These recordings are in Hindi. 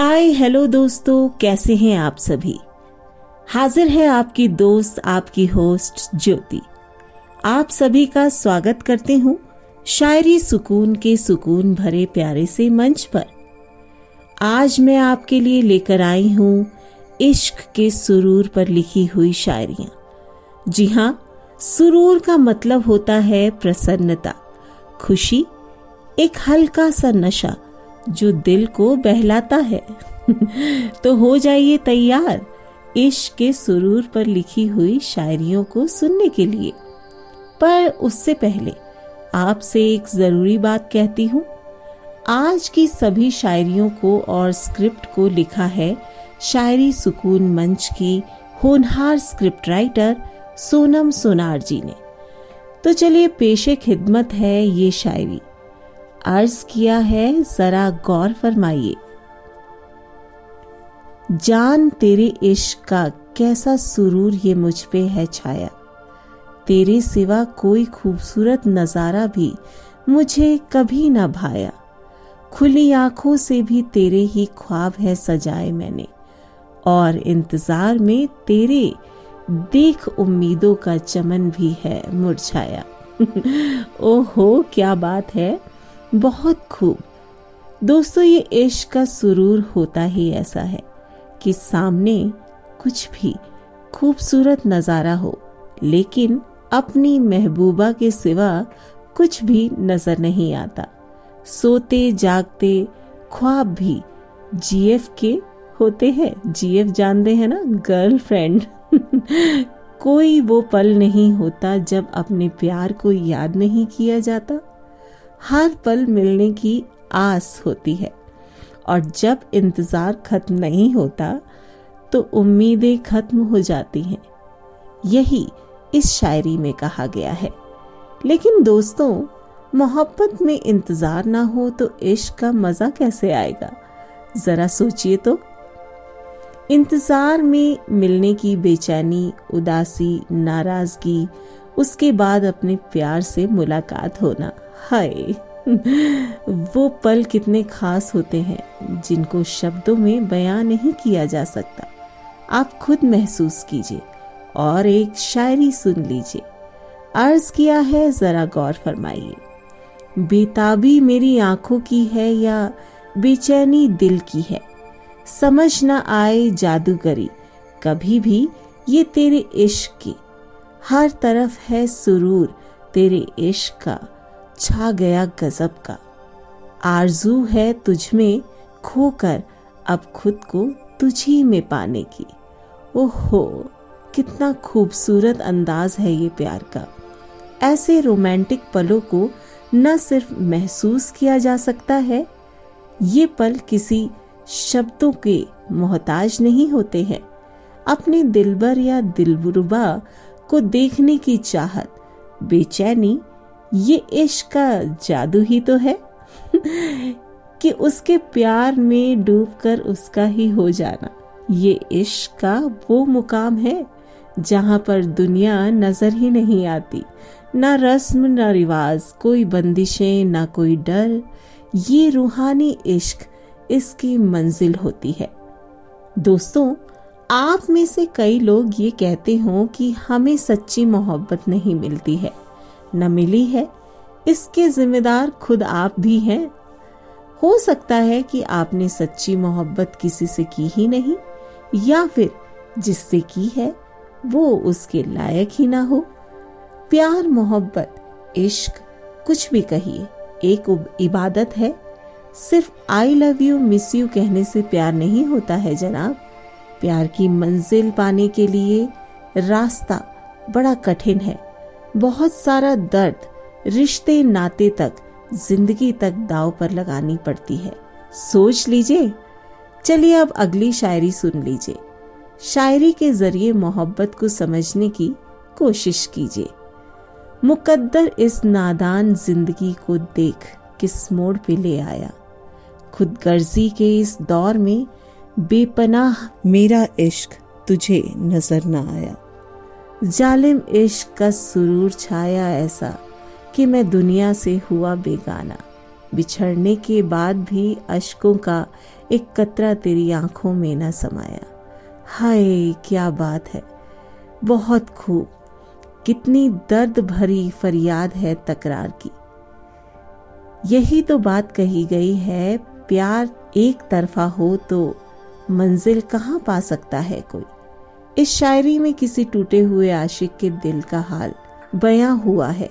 हाय, हेलो दोस्तों, कैसे हैं आप सभी? हाजिर है आपकी दोस्त, आपकी होस्ट, ज्योति। आप सभी का स्वागत करते हूँ शायरी सुकून के सुकून भरे प्यारे से मंच पर। आज मैं आपके लिए लेकर आई हूँ इश्क के सुरूर पर लिखी हुई शायरियाँ। जी हाँ सुरूर का मतलब होता है प्रसन्नता, खुशी, एक हल्का सा नशा जो दिल को बहलाता है। तो हो जाइए तैयार, इश्क के सुरूर पर लिखी हुई शायरियों को सुनने के लिए। पर उससे पहले आपसे एक ज़रूरी बात कहती हूँ। आज की सभी शायरियों को और स्क्रिप्ट को लिखा है शायरी सुकून मंच की होनहार स्क्रिप्ट राइटर सोनम सोनार जी ने। तो चलिए, पेशे खिदमत है ये शायरी। अर्ज़ किया है, जरा गौर फरमाइए। जान तेरे इश्क का कैसा सुरूर ये मुझ पे है छाया। तेरे सिवा कोई खूबसूरत नज़ारा भी मुझे कभी ना भाया। खुली आँखों से भी तेरे ही ख्वाब है सजाए मैंने। और इंतज़ार में तेरे देख उम्मीदों का चमन भी है मुरझाया। ओहो, क्या बात है। बहुत खूब। दोस्तों, ये इश्क का सुरूर होता ही ऐसा है कि सामने कुछ भी खूबसूरत नज़ारा हो, लेकिन अपनी महबूबा के सिवा कुछ भी नज़र नहीं आता। सोते, जागते ख्वाब भी जीएफ के होते हैं। जीएफ जानते हैं ना? गर्लफ्रेंड। कोई वो पल नहीं होता जब अपने प्यार को याद नहीं किया जाता। हर पल मिलने की आस होती है। और जब इंतज़ार खत्म नहीं होता तो उम्मीदें खत्म हो जाती हैं। यही इस शायरी में कहा गया है। लेकिन दोस्तों, मोहब्बत में इंतज़ार ना हो तो इश्क का मज़ा कैसे आएगा? जरा सोचिए तो। इंतज़ार में मिलने की बेचैनी, उदासी, नाराज़गी, उसके बाद अपने प्यार से मुलाकात होना। हाय। वो पल कितने खास होते हैं, जिनको शब्दों में बयां नहीं किया जा सकता। आप खुद महसूस कीजिए और एक शायरी सुन लीजिए। अर्ज़ किया है, जरा गौर फरमाइए। बेताबी मेरी आँखों की है या बेचैनी दिल की है? समझ न आए जादूगरी, कभी भी ये तेरे इश्क की। हर तरफ़ है सुरूर, तेरे इश्क का छा गया गजब का। आरज़ू है तुझ में खोकर अब खुद को तुझी में पाने की। ओहो, कितना खूबसूरत अंदाज है ये प्यार का। ऐसे रोमांटिक पलों को न सिर्फ़ महसूस किया जा सकता है, ये पल किसी शब्दों के मोहताज नहीं होते हैं। अपने दिलबर या दिलबुरुबा को देखने की चाहत, बेचैनी ये इश्क का जादू ही तो है कि उसके प्यार में डूबकर उसका ही हो जाना। ये इश्क का वो मुकाम है जहाँ पर दुनिया नज़र ही नहीं आती। ना रस्म, ना रिवाज, कोई बंदिशें, ना कोई डर। ये रूहानी इश्क इसकी मंजिल होती है। दोस्तों, आप में से कई लोग ये कहते हो कि हमें सच्ची मोहब्बत नहीं मिलती है। न मिली है। इसके जिम्मेदार खुद आप भी हैं। हो सकता है कि आपने सच्ची मोहब्बत किसी से की ही नहीं, या फिर जिससे की है, वो उसके लायक ही ना हो। प्यार, मोहब्बत, इश्क, कुछ भी कहिए, एक इबादत है। सिर्फ़ I love you miss you कहने से प्यार नहीं होता है जनाब। प्यार की मंजिल पाने के लिए रास्ता बड़ा कठिन है। बहुत सारा दर्द रिश्ते नाते तक, ज़िंदगी तक दाव पर लगानी पड़ती है। सोच लीजिए। चलिए अब अगली शायरी सुन लीजिए। शायरी के ज़रिए मोहब्बत को समझने की कोशिश कीजिए। मुकद्दर इस नादान ज़िंदगी को देख किस मोड़ पे ले आया। खुद गर्जी के इस दौर में बेपनाह मेरा इश्क तुझे नज़र ना आया। जालिम इश्क का सुरूर छाया ऐसा कि मैं दुनिया से हुआ बेगाना। बिछड़ने के बाद भी अशकों का एक कतरा तेरी आँखों में न समाया। हाय, क्या बात है। बहुत खूब। कितनी दर्द भरी फरियाद है तकरार की। यही तो बात कही गई है, प्यार एक तरफा हो तो मंजिल कहाँ पा सकता है कोई? इस शायरी में किसी टूटे हुए आशिक के दिल का हाल बयां हुआ है,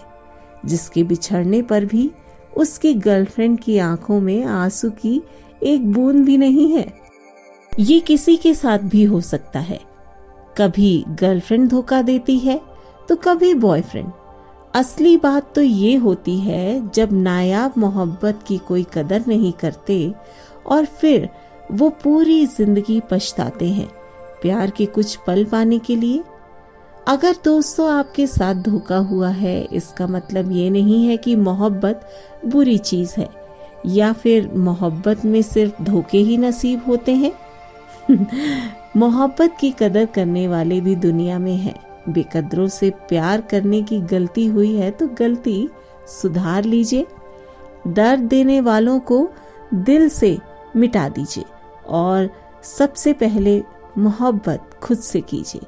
जिसके बिछड़ने पर भी उसकी गर्लफ्रेंड की आँखों में आँसू की एक बूंद भी नहीं है। ये किसी के साथ भी हो सकता है। कभी गर्लफ्रेंड धोखा देती है तो कभी बॉयफ्रेंड। असली बात तो ये होती है, जब नायाब मोहब्बत की कोई कदर नहीं करते और फिर वो पूरी ज़िंदगी पछताते हैं। प्यार के कुछ पल पाने के लिए? अगर दोस्तों, आपके साथ धोखा हुआ है, इसका मतलब ये नहीं है कि मोहब्बत बुरी चीज़ है, या फिर मोहब्बत में सिर्फ़ धोखे ही नसीब होते हैं? मोहब्बत की कदर करने वाले भी दुनिया में हैं। बेकदरों से प्यार करने की गलती हुई है तो गलती सुधार लीजिए। दर्द देने वालों को दिल से मिटा दीजिए। और सबसे पहले मोहब्बत खुद से कीजिए।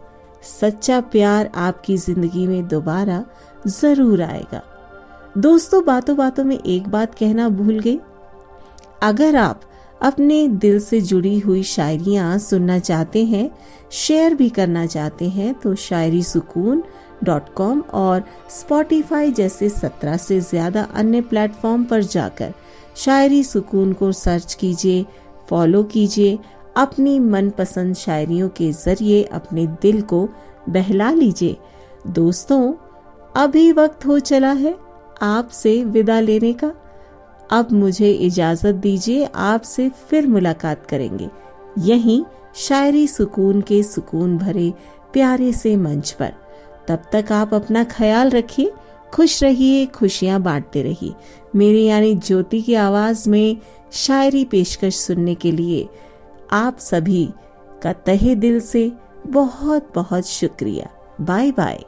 सच्चा प्यार आपकी ज़िंदगी में दोबारा ज़रूर आएगा। दोस्तों, बातों बातों में एक बात कहना भूल गई। अगर आप अपने दिल से जुड़ी हुई शायरियाँ सुनना चाहते हैं शेयर भी करना चाहते हैं तो शायरी सुकून डॉट कॉम और स्पॉटिफाई जैसे सत्रह से ज़्यादा अन्य प्लेटफॉर्म पर जाकर शायरी सुकून को सर्च कीजिए, फॉलो कीजिए अपनी मनपसंद शायरियों के ज़रिए अपने दिल को बहला लीजिए। दोस्तों, अभी वक्त हो चला है आपसे विदा लेने का। अब मुझे इजाज़त दीजिए, आपसे फिर मुलाकात करेंगे। यहीं शायरी सुकून के सुकून भरे प्यारे से मंच पर। तब तक आप अपना ख्याल रखिए, खुश रहिए, खुशियाँ बांटते रहिए। मेरी यानी ज्योति की आवाज़ में शायरी पेशकश सुनने के लिए आप सभी का तहे दिल से बहुत बहुत शुक्रिया। Bye bye